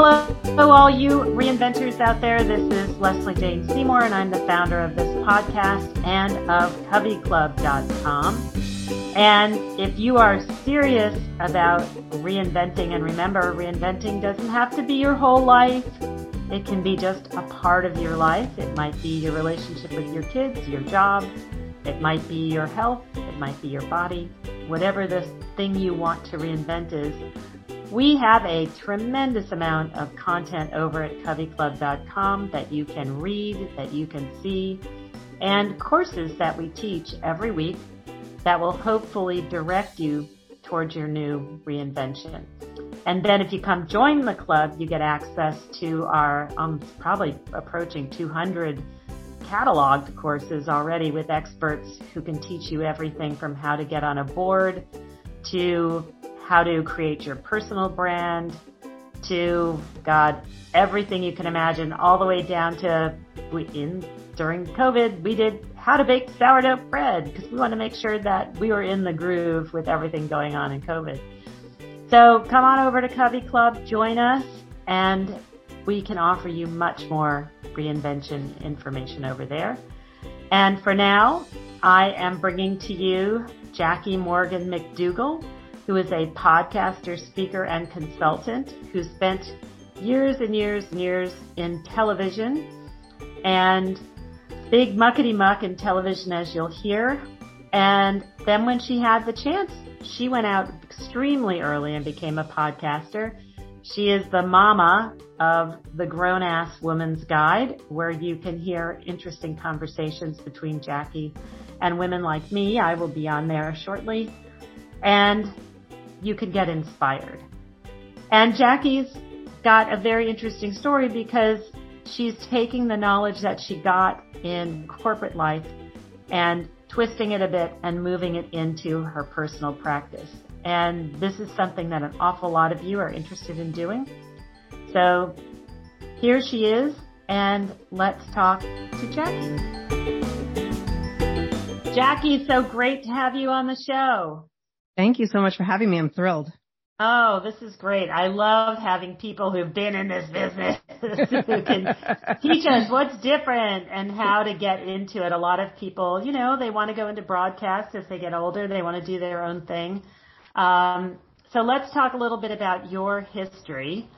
Hello, hello, all you reinventors out there. This is Leslie Jane Seymour, and I'm the founder of this podcast and of CoveyClub.com. And if you are serious about reinventing, and remember, reinventing doesn't have to be your whole life. It can be just a part of your life. It might be your relationship with your kids, your job. It might be your health. It might be your body. Whatever the thing you want to reinvent is, we have a tremendous amount of content over at coveyclub.com that you can read, that you can see, and courses that we teach every week that will hopefully direct you towards your new reinvention. And then if you come join the club, you get access to our um, probably approaching 200 cataloged courses already with experts who can teach you everything from how to get on a board to how to create your personal brand to God, everything you can imagine, all the way down to we in during COVID, we did how to bake sourdough bread because we want to make sure that we were in the groove with everything going on in COVID. So come on over to Covey Club, join us, and we can offer you much more reinvention information over there. And for now, I am bringing to you Jackie Morgan McDougall, who is a podcaster, speaker, and consultant who spent years and years and years in television and big muckety muck in television, as you'll hear. And then when she had the chance, she went out extremely early and became a podcaster. She is the mama of the Grown Ass Woman's Guide, where you can hear interesting conversations between Jackie and women like me. I will be on there shortly. And you can get inspired. And Jackie's got a very interesting story because she's taking the knowledge that she got in corporate life and twisting it a bit and moving it into her personal practice. And this is something that an awful lot of you are interested in doing. So here she is, and let's talk to Jackie. Jackie, so great to have you on the show. Thank you so much for having me. I'm thrilled. Oh, this is great. I love having people who've been in this business who can teach us what's different and how to get into it. A lot of people, you know, they want to go into broadcast as they get older. They want to do their own thing. Um, so let's talk a little bit about your history.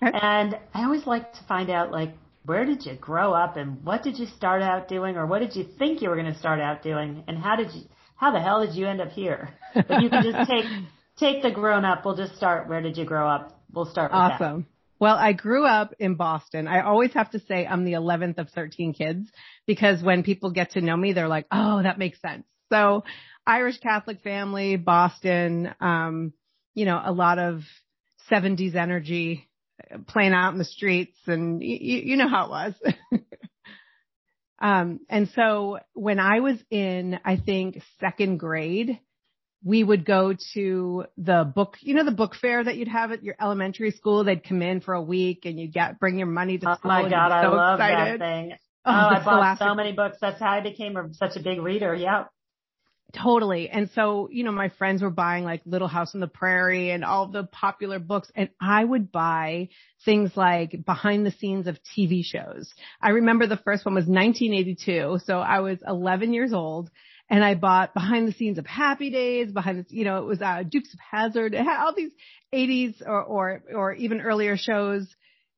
Okay. And I always like to find out, like, where did you grow up and what did you start out doing or what did you think you were going to start out doing and how did you, how the hell did you end up here? But you can just take take the grown up. We'll just start. Where did you grow up? We'll start with awesome. That. Well, I grew up in Boston. I always have to say I'm the 11th of 13 kids because when people get to know me, they're like, oh, that makes sense. So Irish Catholic family, Boston, um, you know, a lot of 70s energy playing out in the streets and y- you know how it was. um, and so when I was in, I think second grade, we would go to the book, you know, the book fair that you'd have at your elementary school. They'd come in for a week and you'd get, bring your money to school. Oh my God. I love excited. that thing. Oh, oh I bought so many books. That's how I became a, such a big reader. Yep. Totally. And so, you know, my friends were buying like Little House on the Prairie and all the popular books and I would buy things like behind the scenes of TV shows. I remember the first one was 1982. So I was 11 years old and I bought behind the scenes of Happy Days, behind the, you know, it was uh, Dukes of Hazzard, it had all these 80s or or or even earlier shows,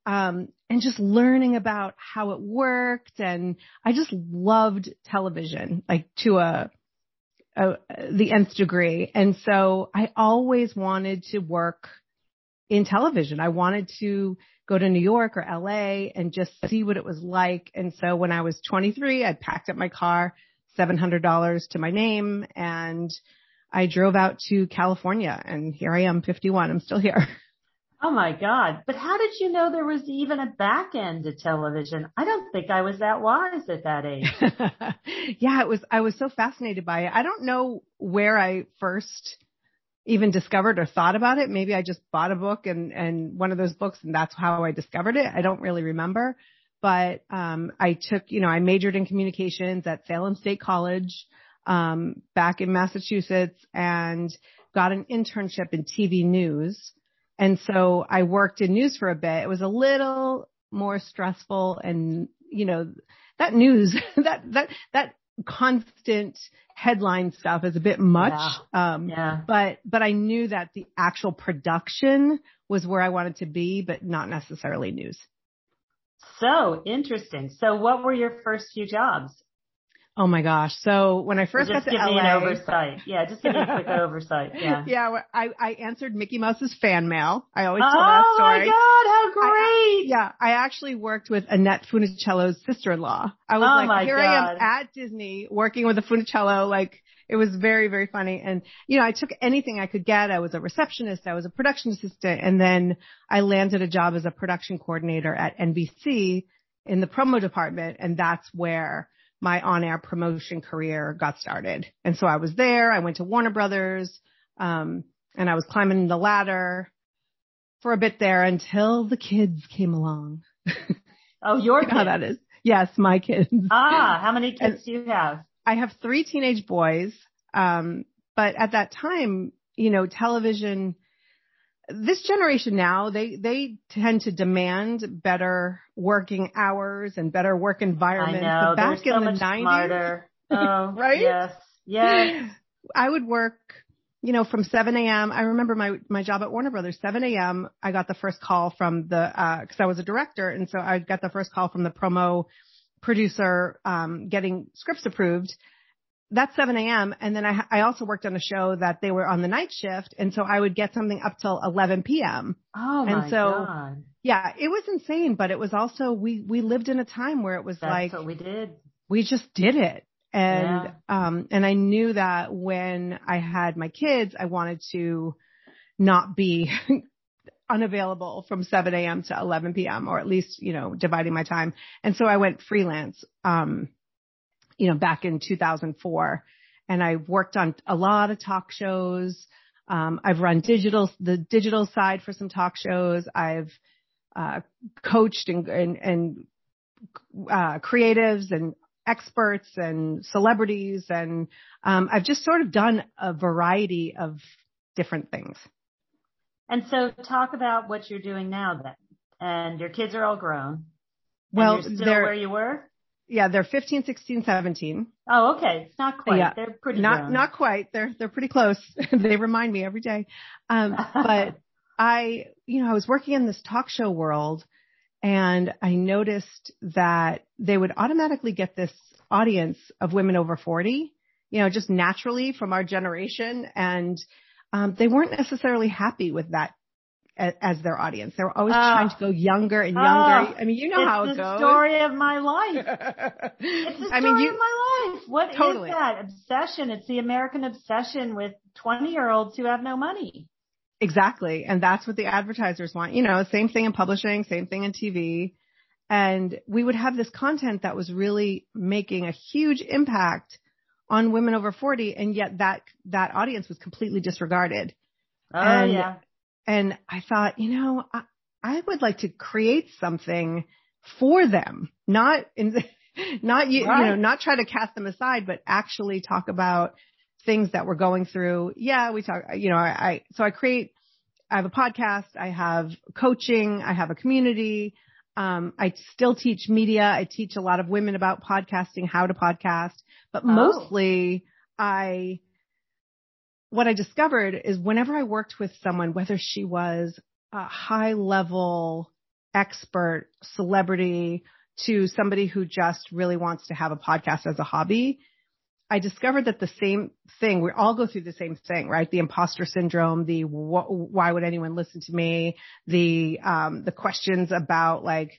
um, and just learning about how it worked, and I just loved television, like to a, a the nth degree, and so I always wanted to work in television. I wanted to go to New York or LA and just see what it was like. And so when I was 23, I packed up my car $700 to my name and I drove out to California and here I am 51. I'm still here. Oh my God. But how did you know there was even a back end to television? I don't think I was that wise at that age. yeah, it was, I was so fascinated by it. I don't know where I first even discovered or thought about it. Maybe I just bought a book and, and one of those books and that's how I discovered it. I don't really remember but um, I took, you know, I majored in communications at Salem State College um, back in Massachusetts and got an internship in TV news. And so I worked in news for a bit. It was a little more stressful and, you know, that news, that, that, that constant headline stuff is a bit much. Yeah. Um, yeah. but, but I knew that the actual production was where I wanted to be, but not necessarily news. So interesting. So what were your first few jobs? Oh my gosh. So when I first just got to give LA, me an oversight. Yeah, just give me a quick oversight. Yeah. Yeah, I, I answered Mickey Mouse's fan mail. I always oh tell that story. Oh my god, how great! I, yeah, I actually worked with Annette Funicello's sister-in-law. I was oh like, here god. I am at Disney working with a Funicello, like it was very, very funny. And, you know, I took anything I could get. I was a receptionist. I was a production assistant. And then I landed a job as a production coordinator at NBC in the promo department. And that's where my on-air promotion career got started. And so I was there. I went to Warner Brothers, um, and I was climbing the ladder for a bit there until the kids came along. Oh, your you know how that is. Yes, my kids. Ah, how many kids and do you have? I have three teenage boys. Um, but at that time, you know, television, this generation now, they, they tend to demand better working hours and better work environments. I know. But back They're so in the much 90s, smarter. Oh, right? Yes. Yes. I would work, you know, from 7 a.m. I remember my, my job at Warner Brothers, 7 a.m. I got the first call from the, uh, cause I was a director. And so I got the first call from the promo producer, um, getting scripts approved. That's 7 a.m. And then I, I also worked on a show that they were on the night shift. And so I would get something up till 11 p.m. Oh and my so, god. yeah, it was insane, but it was also, we, we lived in a time where it was That's like, what we did. we just did it. And, Yeah. um, and I knew that when I had my kids, I wanted to not be unavailable from 7 a.m. to 11 p.m. or at least, you know, dividing my time. And so I went freelance, um, you know, back in 2004 and I worked on a lot of talk shows. Um, I've run digital, the digital side for some talk shows. I've, uh, coached and, and, and, uh, creatives and experts and celebrities. And, um, I've just sort of done a variety of different things. And so talk about what you're doing now then. And your kids are all grown. Well, they're- where you were? Yeah, they're 15, 16, 17. Oh, okay. It's not quite. Yeah. They're pretty not not quite. They're they're pretty close. they remind me every day. Um, but I, you know, I was working in this talk show world, and I noticed that they would automatically get this audience of women over forty. You know, just naturally from our generation, and um, they weren't necessarily happy with that as, their audience. They were always Oh. trying to go younger and younger. Oh, I mean, you know it's how it goes. It's the story of my life. It's the story I mean, you of my life. What is Totally. that obsession? It's the American obsession with 20 year olds who have no money. Exactly. And that's what the advertisers want. You know, same thing in publishing, same thing in TV. And we would have this content that was really making a huge impact on women over 40. And yet that, that audience was completely disregarded. Oh And- yeah. And I thought, you know, I, I would like to create something for them, not in, not you, you know, not try to cast them aside, but actually talk about things that we're going through. Yeah, we talk, you know, I, I so I create, I have a podcast, I have coaching, I have a community. Um, I still teach media. I teach a lot of women about podcasting, how to podcast, but Oh. mostly I, what I discovered is whenever I worked with someone, whether she was a high level expert, celebrity to somebody who just really wants to have a podcast as a hobby, I discovered that the same thing, we all go through the same thing, right? The imposter syndrome, the wh- why would anyone listen to me? The, um, the questions about like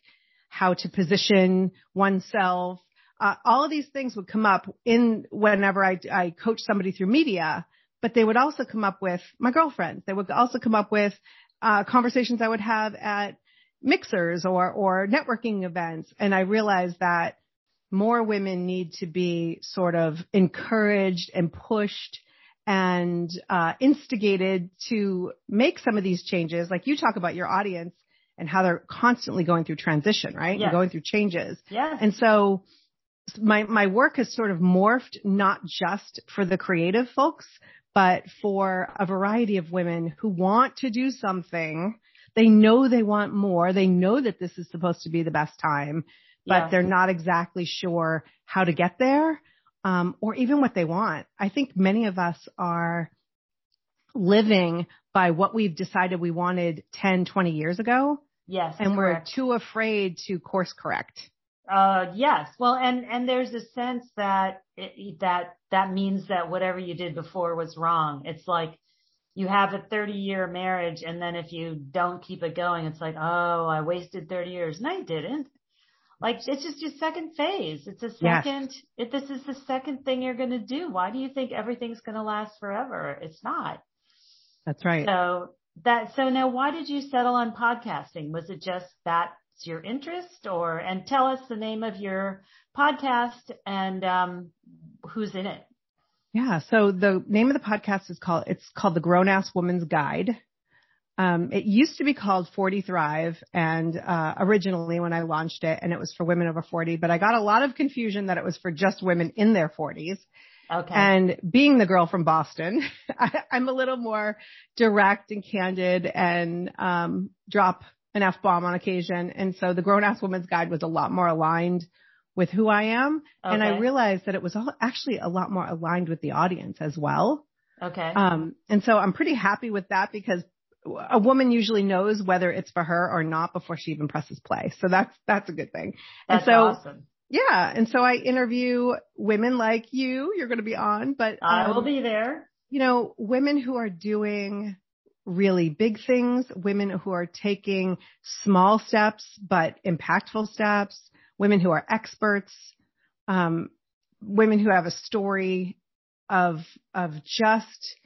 how to position oneself. Uh, all of these things would come up in whenever I, I coach somebody through media, but they would also come up with my girlfriends. They would also come up with, uh, conversations I would have at mixers or, or networking events. And I realized that more women need to be sort of encouraged and pushed and uh, instigated to make some of these changes. Like you talk about your audience and how they're constantly going through transition, right? Yes. And going through changes. Yes. And so my my work has sort of morphed not just for the creative folks, but for a variety of women who want to do something, they know they want more. They know that this is supposed to be the best time, but Yes. they're not exactly sure how to get there, um, or even what they want. I think many of us are living by what we've decided we wanted 10, 20 years ago, Yes. and we're correct. too afraid to course correct. Uh, yes. Well, and, and there's a sense that, it, that, that means that whatever you did before was wrong. It's like you have a 30 year marriage and then if you don't keep it going, it's like, oh, I wasted 30 years. No, you didn't. Like it's just your second phase. It's a Yes. second, if this is the second thing you're going to do. Why do you think everything's going to last forever? It's not. That's right. So that, so now why did you settle on podcasting? Was it just that's your interest or, and tell us the name of your podcast and, um, who's in it? Yeah. So the name of the podcast is called, it's called the Grown Ass Woman's Guide. Um, it used to be called 40 Thrive and, uh, originally when I launched it and it was for women over 40, but I got a lot of confusion that it was for just women in their 40s. Okay. And being the girl from Boston, I, I'm a little more direct and candid and, um, drop an F bomb on occasion. And so the Grown Ass Woman's Guide was a lot more aligned with who I am. And I realized that it was all actually a lot more aligned with the audience as well. okay. Um, and so I'm pretty happy with that because a woman usually knows whether it's for her or not before she even presses play. So that's, that's a good thing. That's and so, awesome. yeah. And so I interview women like you, you're going to be on, but, I will um, be there. you know, women who are doing really big things, women who are taking small steps, but impactful steps, women who are experts, um, women who have a story of, of just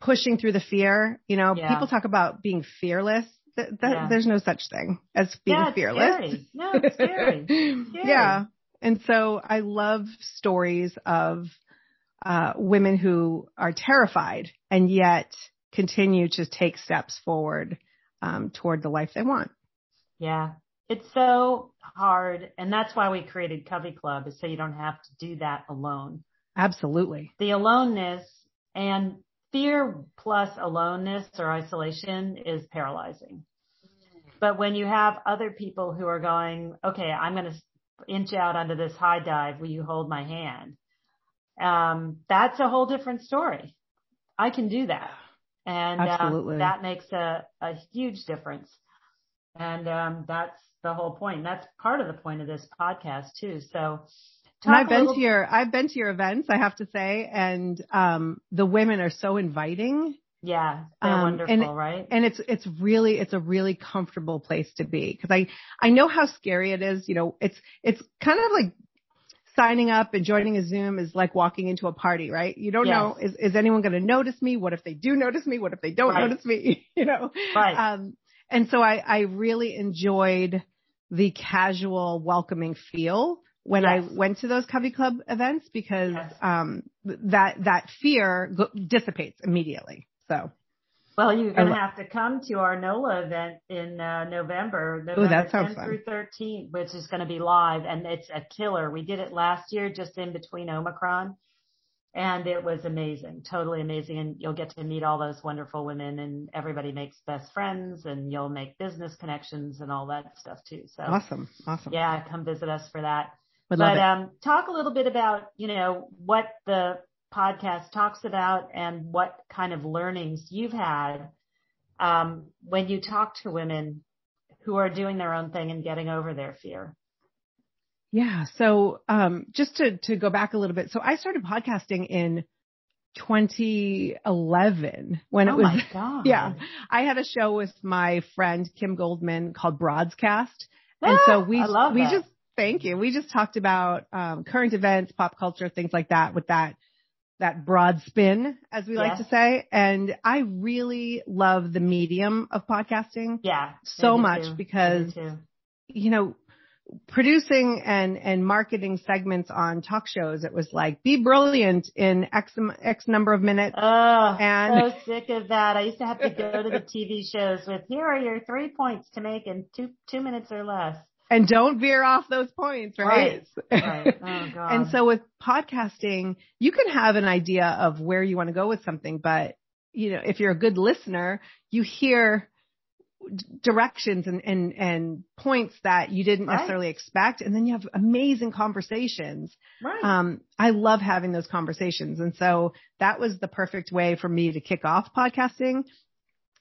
pushing through the fear. You know, Yeah. people talk about being fearless. Th- that, Yeah. There's no such thing as being yeah, fearless. Scary. No, it's scary. Scary. yeah. And so I love stories of uh, women who are terrified and yet continue to take steps forward um, toward the life they want. Yeah. It's so hard. And that's why we created Covey Club is so you don't have to do that alone. Absolutely. The aloneness and fear plus aloneness or isolation is paralyzing. But when you have other people who are going, okay, I'm going to inch out onto this high dive. Will you hold my hand? Um, that's a whole different story. I can do that. And um, that makes a, a huge difference. And um, that's the whole point. That's part of the point of this podcast too. So And I've been to your I've been to your events, I have to say, and um, the women are so inviting. yeah, they're um, wonderful, and- right? and it's it's really it's a really comfortable place to be because I I know how scary it is. You know, it's it's kind of like signing up and joining a Zoom is like walking into a party, right? You don't Yes. know is is anyone going to notice me? What if they do notice me? What if they don't Right. notice me? you know, Right. Um, and so I I really enjoyed the casual, welcoming feel when Yes. I went to those Covey Club events because Yes. um that that fear go- dissipates immediately. So. Well, you're going to have to come to our NOLA event in uh, November, November that sounds 10th fun. through 13th, which is going to be live, and it's a killer. We did it last year, just in between Omicron, and it was amazing, totally amazing. And you'll get to meet all those wonderful women, and everybody makes best friends, and you'll make business connections and all that stuff too. So, Awesome. Awesome. yeah, come visit us for that. Would but um, talk a little bit about you know what the podcast talks about and what kind of learnings you've had um, when you talk to women who are doing their own thing and getting over their fear. Yeah. So, um, just to, to go back a little bit. So I started podcasting in 2011 when oh it was, my god! yeah, I had a show with my friend Kim Goldman called Broadscast. And so Ah, we, we that. just, thank you. We just talked about, um, current events, pop culture, things like that with that, that broad spin, as we like to say. And I really love the medium of podcasting yeah so me too. much because you know, producing and, and marketing segments on talk shows, it was like, be brilliant in X, X number of minutes. Oh, and- so sick of that. I used to have to go to the TV shows with here are your three points to make in two two minutes or less. And don't veer off those points, right? Right. right. Oh, God. and so with podcasting, you can have an idea of where you want to go with something, but you know, if you're a good listener, you hear directions and, and, and points that you didn't Right. necessarily expect. And then you have amazing conversations. right. Um, I love having those conversations. And so that was the perfect way for me to kick off podcasting.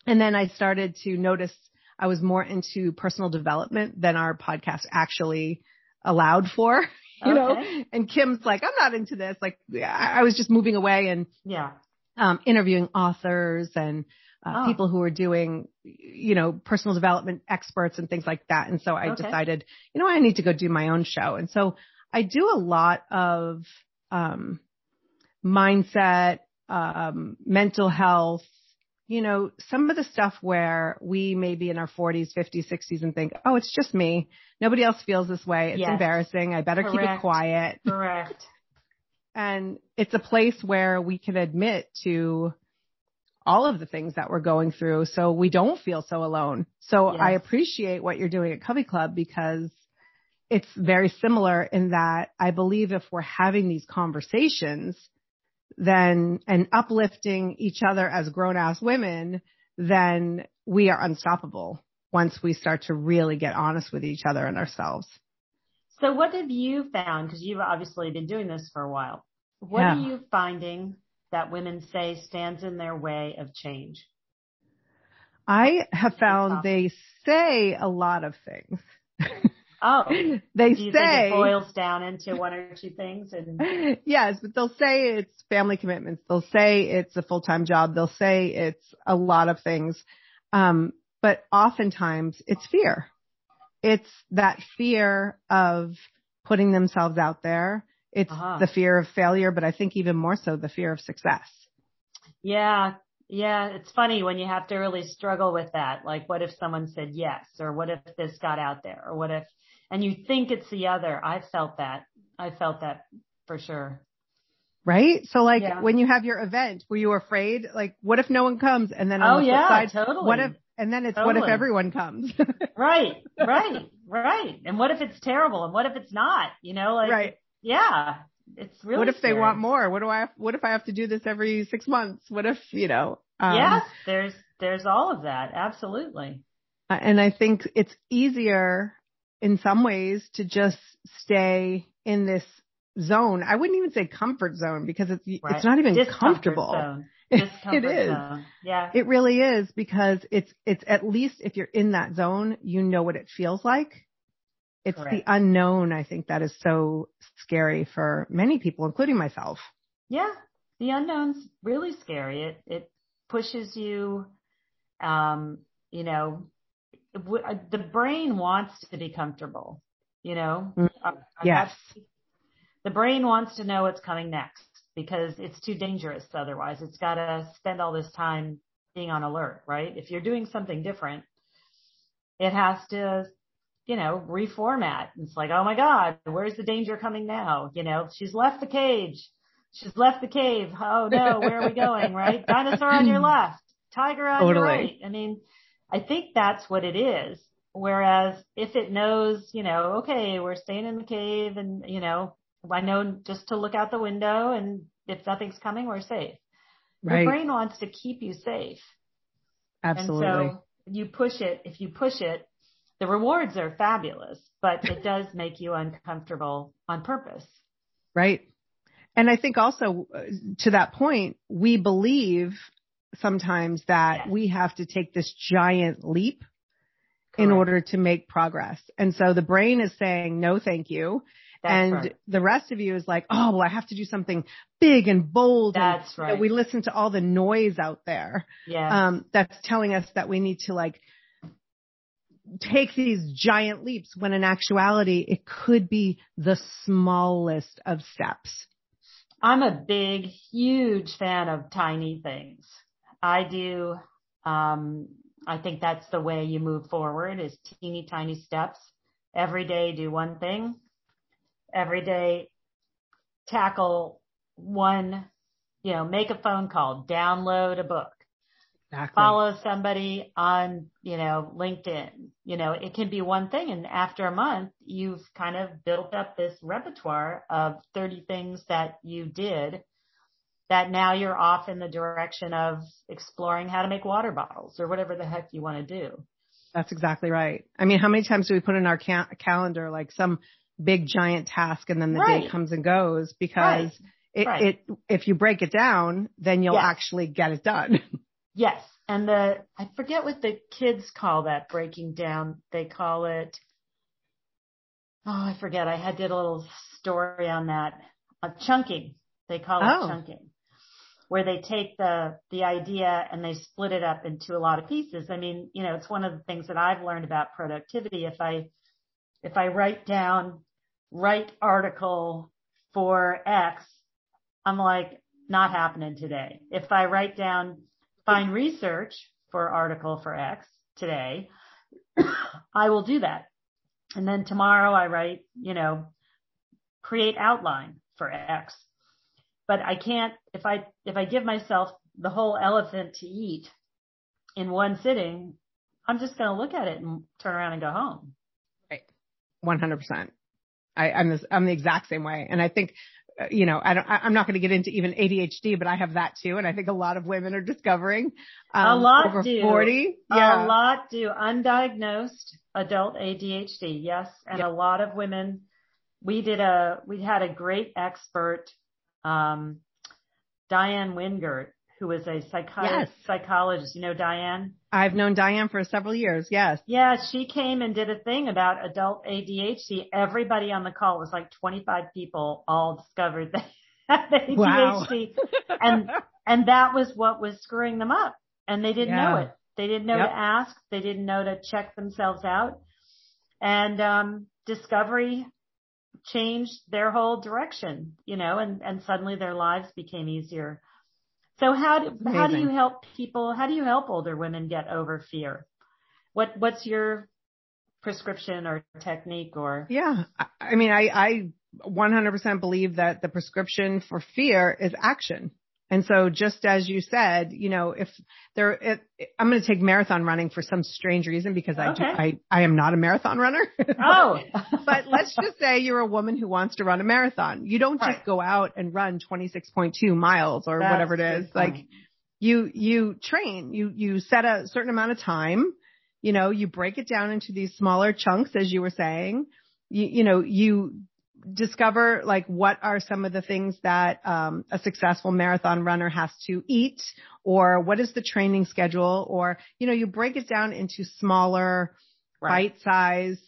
And then I started to notice I was more into personal development than our podcast actually allowed for, you know, and Kim's like, I'm not into this. Like I I was just moving away and yeah. um, interviewing authors and uh, Oh. people who are doing, you know, personal development experts and things like that. And so I Okay. decided, you know, I need to go do my own show. And so I do a lot of um, mindset, um, mental health, you know, some of the stuff where we may be in our 40s, 50s, 60s and think, oh, it's just me. Nobody else feels this way. It's Yes. embarrassing. I better keep it quiet. Correct. And it's a place where we can admit to all of the things that we're going through so we don't feel so alone. So Yes. I appreciate what you're doing at Covey Club because it's very similar in that I believe if we're having these conversations, then and uplifting each other as grown ass women, then we are unstoppable once we start to really get honest with each other and ourselves. So what have you found? Because you've obviously been doing this for a while. What Yeah. are you finding that women say stands in their way of change? I have found they say a lot of things. Oh, they do you say, think it boils down into one or two things? And yes, but they'll say it's family commitments. They'll say it's a full-time job. They'll say it's a lot of things. Um, but oftentimes it's fear. It's that fear of putting themselves out there. It's Uh-huh. the fear of failure, but I think even more so the fear of success. yeah, yeah, it's funny when you have to really struggle with that. Like, what if someone said yes, or what if this got out there, or what if, and you think it's the other. I felt that. I felt that for sure. Right? So like Yeah. when you have your event, were you afraid? Like, what if no one comes? And then on Oh the flip yeah, side, totally. what if, and then it's what if everyone comes? Right, right, right. And what if it's terrible? And what if it's not? You know, like, right. yeah, it's really. what if they want more? What do I have, what if I have to do this every six months? What if, you know, um, yes, there's there's all of that. Absolutely. and I think it's easier in some ways to just stay in this zone. I wouldn't even say comfort zone because it's, Right. it's not even Discomfort comfortable. Zone. it is. Zone. Yeah. It really is because it's, it's at least if you're in that zone, you know what it feels like. It's Correct. the unknown. I think that is so scary for many people, including myself. yeah. The unknown's really scary. It it pushes you. Um, you know, the brain wants to be comfortable. You know. Mm, Uh, yes. The brain wants to know what's coming next because it's too dangerous otherwise. It's got to spend all this time being on alert, right? If you're doing something different, it has to, you know, reformat. It's like, oh my God, where's the danger coming now? You know, she's left the cage. She's left the cave. Oh no, where are we going? Right? Dinosaur on your left, tiger on your right. I mean, I think that's what it is. Whereas if it knows, you know, okay, we're staying in the cave and, you know, I know just to look out the window and if nothing's coming, we're safe. Right. Your brain wants to keep you safe. Absolutely. And so you push it, if you push it, the rewards are fabulous, but it does make you uncomfortable on purpose. Right. And I think also uh, to that point, we believe sometimes that we have to take this giant leap in order to make progress. And so the brain is saying, no, thank you. That's and right. the rest of you is like, oh, well, I have to do something big and bold. and, That's you know, right. we listen to all the noise out there Yeah. um, that's telling us that we need to like take these giant leaps when in actuality it could be the smallest of steps. I'm a big, huge fan of tiny things. I do, um, I think that's the way you move forward is teeny tiny steps. Every day do one thing. Every day tackle one, you know, make a phone call, download a book, Exactly. follow somebody on, you know, LinkedIn. You know, it can be one thing. And after a month, you've kind of built up this repertoire of 30 things that you did that now you're off in the direction of exploring how to make water bottles or whatever the heck you want to do. That's exactly right. I mean, how many times do we put in our ca- calendar like some big giant task and then the Right. day comes and goes because Right. it, Right. it, if you break it down, then you'll Yes. actually get it done. Yes. And the, I forget what the kids call that breaking down. They call it, oh, I forget. I had did a little story on that. Uh, chunking. They call it Oh. chunking. Where they take the, the idea and they split it up into a lot of pieces. I mean, you know, it's one of the things that I've learned about productivity. If I, if I write down, write article for X, I'm like, not happening today. If I write down, find research for article for X today, I will do that. And then tomorrow I write, you know, create outline for X. But I can't, if I, if I give myself the whole elephant to eat in one sitting, I'm just going to look at it and turn around and go home. Right. 100%. I, I'm this, I'm the exact same way. And I think, uh, you know, I don't, I'm not going to get into even ADHD, but I have that too. And I think a lot of women are discovering, um, a lot over do. 40. Yeah. A lot do undiagnosed adult ADHD. Yes. And Yeah. a lot of women, we did a, we had a great expert, um, Diane Wingert, who is a psychi- Yes. psychologist. You know, Diane? I've known Diane for several years. Yes. Yeah, she came and did a thing about adult ADHD. Everybody on the call it was like 25 people all discovered they had Wow. ADHD. and, and that was what was screwing them up. And they didn't know it. They didn't know Yep. to ask. They didn't know to check themselves out. And, um, discovery changed their whole direction, you know, and, and suddenly their lives became easier. So how do, how do you help people, how do you help older women get over fear? What, what's your prescription or technique or? Yeah. I, I mean, I, I 100% believe that the prescription for fear is action. And so just as you said, you know, if there, if, I'm going to take marathon running for some strange reason because I, do, I, I am not a marathon runner. Oh, but let's just say you're a woman who wants to run a marathon. You don't just go out and run 26.2 miles or That's whatever it is. Like you, you train, you, you set a certain amount of time, you know, you break it down into these smaller chunks, as you were saying, you, you know, you discover like what are some of the things that um, a successful marathon runner has to eat or what is the training schedule or you know you break it down into smaller Right. bite size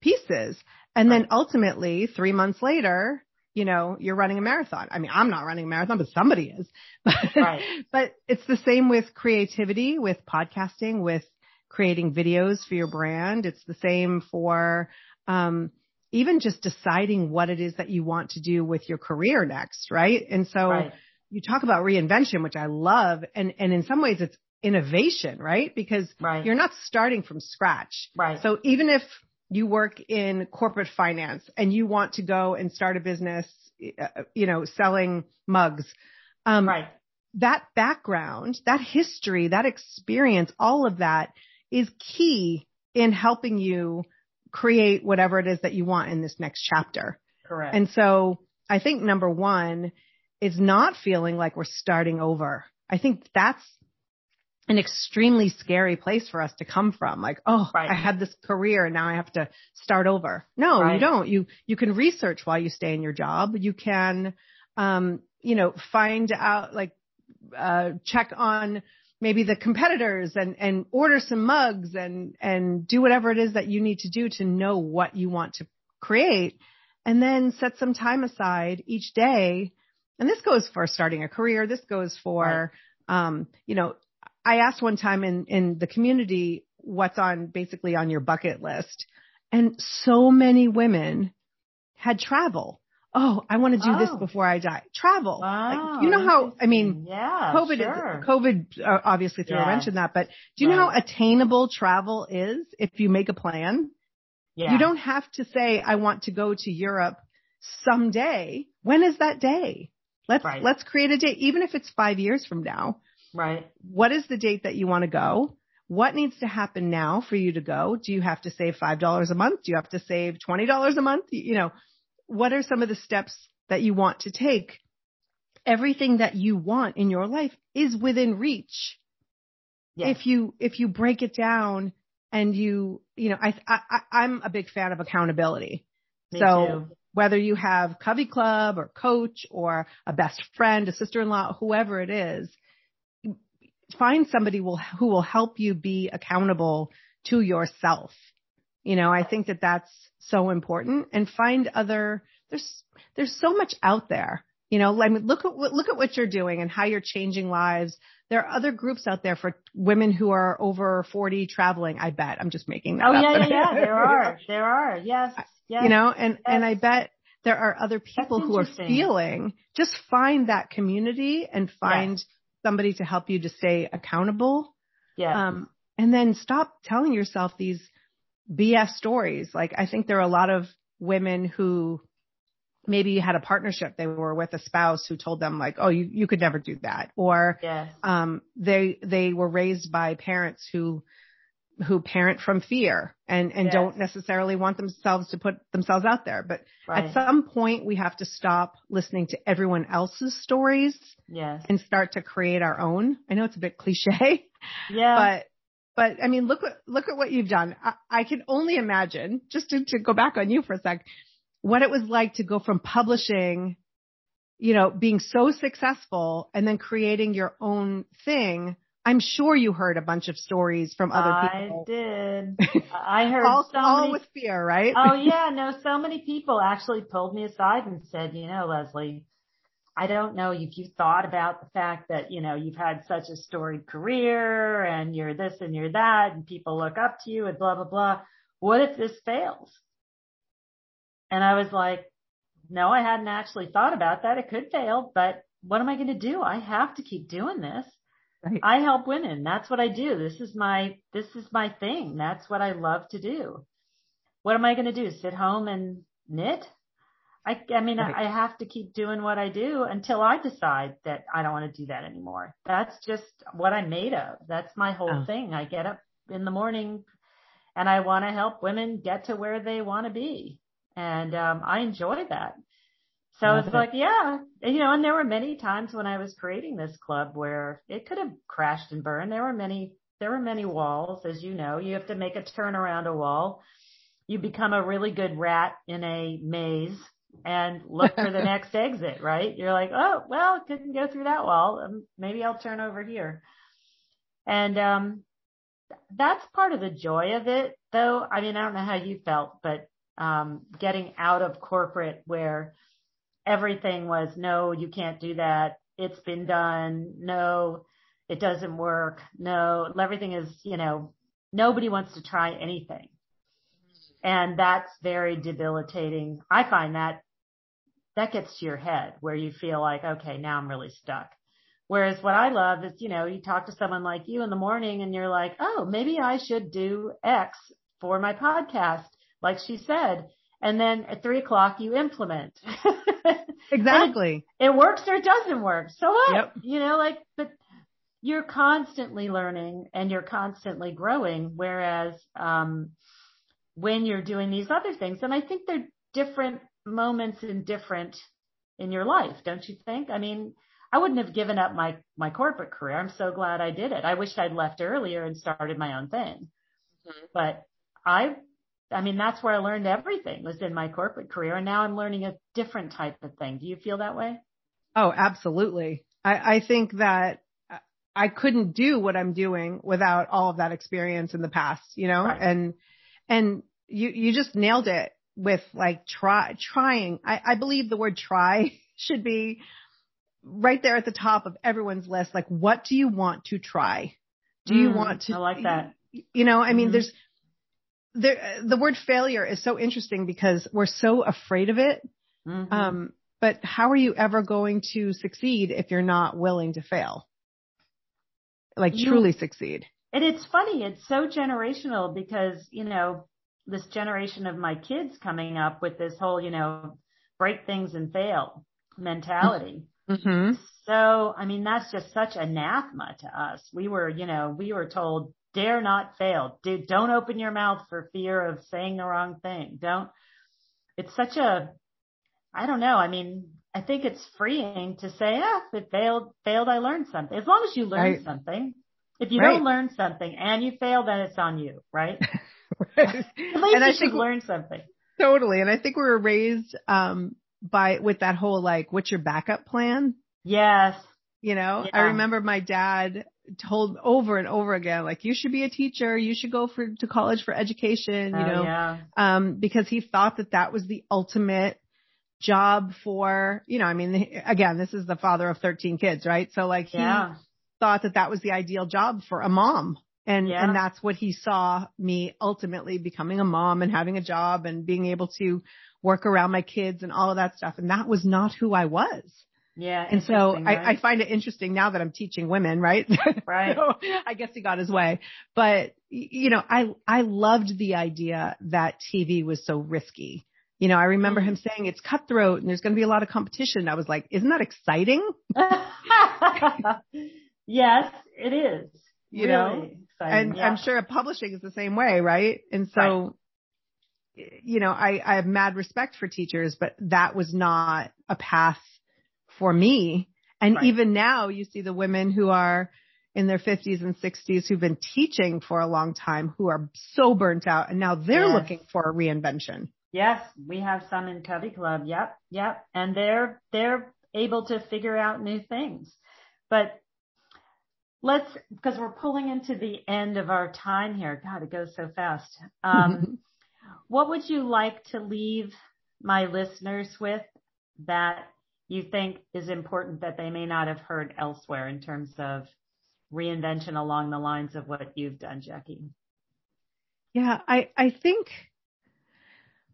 pieces. And then ultimately 3 months later you know you're running a marathon. I mean i'm not running a marathon but somebody is. Right. but it's the same with creativity with podcasting with creating videos for your brand. It's the same for um even just deciding what it is that you want to do with your career next, right? And so Right. you talk about reinvention, which I love. And, and in some ways it's innovation, right? Because Right. you're not starting from scratch. Right. So even if you work in corporate finance and you want to go and start a business, uh, you know, selling mugs, um, right. that background, that history, that experience, all of that is key in helping you create whatever it is that you want in this next chapter. Correct. And so I think number one is not feeling like we're starting over. I think that's an extremely scary place for us to come from. Like, oh, Right. I had this career and now I have to start over. No, Right. you don't. You, you can research while you stay in your job. You can, um, you know, find out, like, uh, check on maybe the competitors and, and order some mugs and, and do whatever it is that you need to do to know what you want to create and then set some time aside each day. And this goes for starting a career. This goes for, um, you know, I asked one time in, in the community what's on basically on your bucket list. And so many women had travel. Oh, I want to do this Oh. before I die. Travel. Wow. Like, you know how, I mean, yeah, COVID, sure. is, COVID uh, obviously threw a wrench in that, but do you know how attainable travel is if you make a plan? yeah. You don't have to say, I want to go to Europe someday. When is that day? Let's, Right. let's create a date, even if it's five years from now. Right. What is the date that you want to go? What needs to happen now for you to go? Do you have to save $5 a month? Do you have to save $20 a month? You know, what are some of the steps that you want to take? Everything that you want in your life is within reach. Yes. If you, if you break it down and you, you know, I, I, I'm a big fan of accountability. Me so too. whether you have Covey Club or coach or a best friend, a sister-in-law, whoever it is, find somebody will, who will help you be accountable to yourself. You know, I think that that's so important and find other, there's, there's so much out there. You know, I mean, look at what, look at what you're doing and how you're changing lives. There are other groups out there for women who are over 40 traveling. I bet. I'm just making that Oh up. yeah, yeah, yeah. There are. There are. Yes. Yes. you know, and, and I bet there are other people That's who are feeling, just find that community and find somebody to help you to stay accountable. Yeah. Um, and then stop telling yourself these BS stories. Like I think there are a lot of women who maybe had a partnership. They were with a spouse who told them like, oh, you, you could never do that. Or, yes. um, they, they were raised by parents who, who parent from fear and, and Yes. don't necessarily want themselves to put themselves out there. But Right. at some point we have to stop listening to everyone else's stories yes. and start to create our own. I know it's a bit cliche, Yeah. but but I mean, look what look at what you've done. I, I can only imagine, just to, to go back on you for a sec, what it was like to go from publishing, you know, being so successful and then creating your own thing. I'm sure you heard a bunch of stories from other people. I did. I heard all, so all many with fear, right? oh yeah, no, so many people actually pulled me aside and said, you know, Leslie, I don't know if you thought about the fact that, you know, you've had such a storied career and you're this and you're that and people look up to you and blah, blah, blah. What if this fails? And I was like, no, I hadn't actually thought about that. It could fail, but what am I going to do? I have to keep doing this. Right. I help women. That's what I do. This is my, this is my thing. That's what I love to do. What am I going to do? Sit home and knit? I, I mean, Right. I, I have to keep doing what I do until I decide that I don't want to do that anymore. That's just what I'm made of. That's my whole Oh. thing. I get up in the morning and I want to help women get to where they want to be. And, um, I enjoy that. So Love it's it. like, yeah, you know, and there were many times when I was creating this club where it could have crashed and burned. There were many, there were many walls, as you know, you have to make a turn around a wall. You become a really good rat in a maze and look for the next exit, right? You're like, oh, well, couldn't go through that wall. Um, maybe I'll turn over here. And, um, that's part of the joy of it though. I mean, I don't know how you felt, but, um, getting out of corporate where everything was, no, you can't do that. It's been done. No, it doesn't work. No, everything is, you know, nobody wants to try anything. And that's very debilitating. I find that that gets to your head where you feel like, okay, now I'm really stuck. Whereas what I love is, you know, you talk to someone like you in the morning and you're like, oh, maybe I should do X for my podcast, like she said. And then at three o'clock you implement. exactly. it works or it doesn't work. So what? Yep. You know, like, but you're constantly learning and you're constantly growing. Whereas, um, when you're doing these other things, and I think they're different moments in different in your life, don't you think? I mean, I wouldn't have given up my, my corporate career. I'm so glad I did it. I wish I'd left earlier and started my own thing, mm-hmm. but I, I mean, that's where I learned everything was in my corporate career. And now I'm learning a different type of thing. Do you feel that way? Oh, absolutely. I, I think that I couldn't do what I'm doing without all of that experience in the past, you know, Right. and, and you, you just nailed it with like try, trying. I, I believe the word try should be right there at the top of everyone's list. Like, what do you want to try? Do you Mm, want to, I like that. you know, I mean, Mhm. there's, there, the word failure is so interesting because we're so afraid of it. Mhm. Um, but how are you ever going to succeed if you're not willing to fail? Like You- truly succeed. And it's funny, it's so generational because, you know, this generation of my kids coming up with this whole, you know, break things and fail mentality. Mm-hmm. so, I mean, that's just such anathema to us. We were, you know, we were told, dare not fail. don't open your mouth for fear of saying the wrong thing. Don't, it's such a, I don't know. I mean, I think it's freeing to say, ah, if it failed, failed, I learned something. As long as you learn right. something. If you right. don't learn something and you fail, then it's on you, right? right. At least and I should learn something. Totally. And I think we were raised, um, by, with that whole like, what's your backup plan? Yes. You know, yeah. I remember my dad told over and over again, like, you should be a teacher. You should go for, to college for education, you oh, know, yeah. um, because he thought that that was the ultimate job for, you know, I mean, again, this is the father of 13 kids, right? So like he yeah. thought that that was the ideal job for a mom. And, yeah. and that's what he saw me ultimately becoming a mom and having a job and being able to work around my kids and all of that stuff. And that was not who I was. Yeah. And so right? I, I, find it interesting now that I'm teaching women, right? Right. so I guess he got his way, but you know, I, I loved the idea that TV was so risky. You know, I remember him mm. saying it's cutthroat and there's going to be a lot of competition. I was like, isn't that exciting? yes, it is. You really know, and yeah. I'm sure publishing is the same way, right? And so, right. you know, I, I have mad respect for teachers, but that was not a path for me. And right. even now you see the women who are in their 50s and 60s who've been teaching for a long time who are so burnt out and now they're yes. looking for a reinvention. Yes, we have some in Covey Club. Yep, yep. And they're they're able to figure out new things. But let's because we're pulling into the end of our time here. God, it goes so fast. Um, what would you like to leave my listeners with that you think is important that they may not have heard elsewhere in terms of reinvention along the lines of what you've done, Jackie? Yeah, I, I think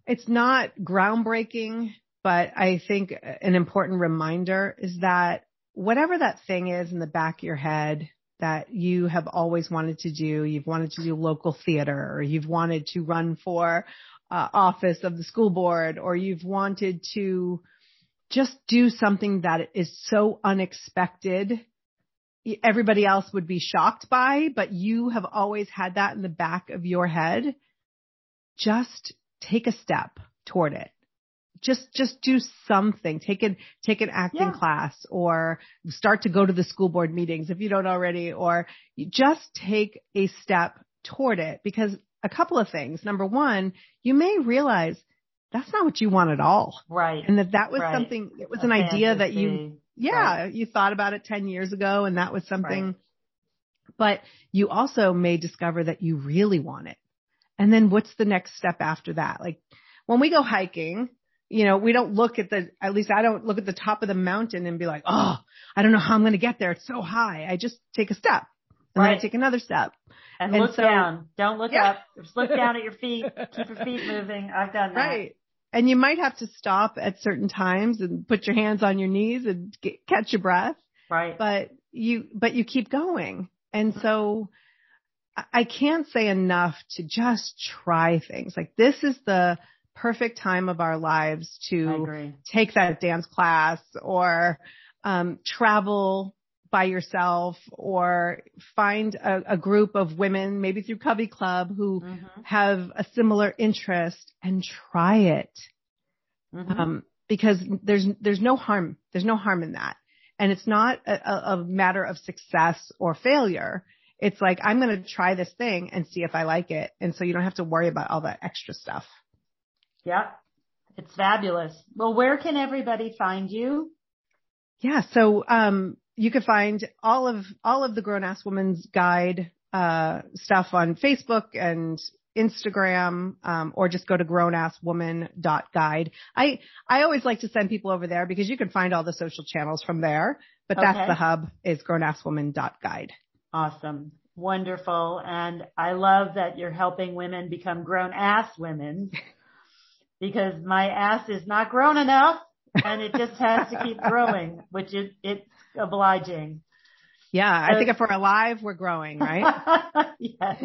it's not groundbreaking, but I think an important reminder is that whatever that thing is in the back of your head that you have always wanted to do, you've wanted to do local theater or you've wanted to run for uh, office of the school board or you've wanted to just do something that is so unexpected everybody else would be shocked by, but you have always had that in the back of your head. Just take a step toward it. Just, just do something. Take an, take an acting yeah. class or start to go to the school board meetings if you don't already, or just take a step toward it because a couple of things. Number one, you may realize that's not what you want at all. Right. And that that was right. something, it was a an fantasy. idea that you, yeah, right. you thought about it 10 years ago and that was something, right. but you also may discover that you really want it. And then what's the next step after that? Like when we go hiking, you know, we don't look at the, at least I don't look at the top of the mountain and be like, oh, I don't know how I'm going to get there. It's so high. I just take a step and right. then I take another step. And, and look so, down. Don't look yeah. up. Just look down at your feet. Keep your feet moving. I've done that. Right. And you might have to stop at certain times and put your hands on your knees and get, catch your breath. Right. But you, but you keep going. And so, I can't say enough to just try things. Like this is the perfect time of our lives to take that dance class or um, travel by yourself or find a, a, group of women, maybe through Covey Club, who mm-hmm. have a similar interest and try it. Mm-hmm. Um, because there's there's no harm there's no harm in that, and it's not a, a matter of success or failure. It's like, I'm going to try this thing and see if I like it. And so you don't have to worry about all that extra stuff. Yeah. It's fabulous. Well, where can everybody find you? Yeah. So, um, you can find all of, all of the grown ass woman's guide, uh, stuff on Facebook and Instagram, um, or just go to grownasswoman.guide. I, I always like to send people over there because you can find all the social channels from there, but that's okay. the hub is grownasswoman.guide. Awesome. Wonderful. And I love that you're helping women become grown ass women because my ass is not grown enough and it just has to keep growing, which is, it's obliging. Yeah. So, I think if we're alive, we're growing, right? yes.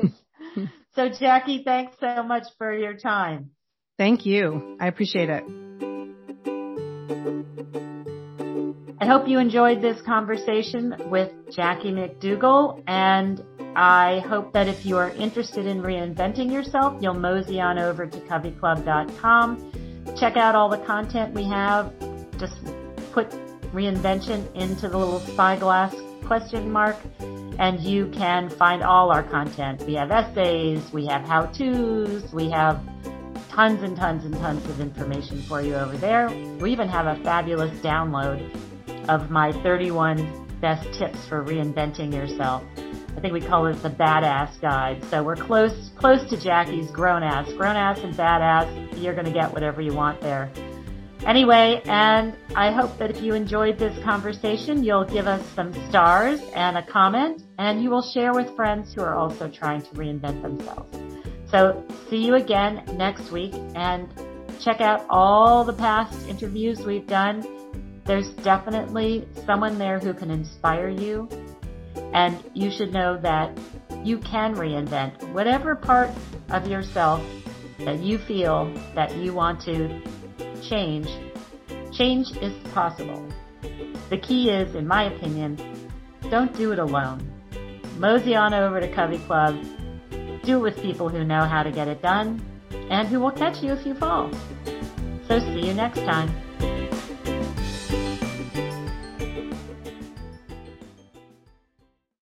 so Jackie, thanks so much for your time. Thank you. I appreciate it. I hope you enjoyed this conversation with Jackie McDougall and I hope that if you are interested in reinventing yourself, you'll mosey on over to coveyclub.com. Check out all the content we have. Just put reinvention into the little spyglass question mark and you can find all our content. We have essays, we have how-tos, we have tons and tons and tons of information for you over there. We even have a fabulous download of my 31 best tips for reinventing yourself. I think we call it the badass guide. So we're close, close to Jackie's grown ass. Grown ass and badass, you're going to get whatever you want there. Anyway, and I hope that if you enjoyed this conversation, you'll give us some stars and a comment, and you will share with friends who are also trying to reinvent themselves. So see you again next week and check out all the past interviews we've done. There's definitely someone there who can inspire you, and you should know that you can reinvent whatever part of yourself that you feel that you want to change, change is possible. The key is, in my opinion, don't do it alone. Mosey on over to Covey Club. Do it with people who know how to get it done and who will catch you if you fall. So see you next time.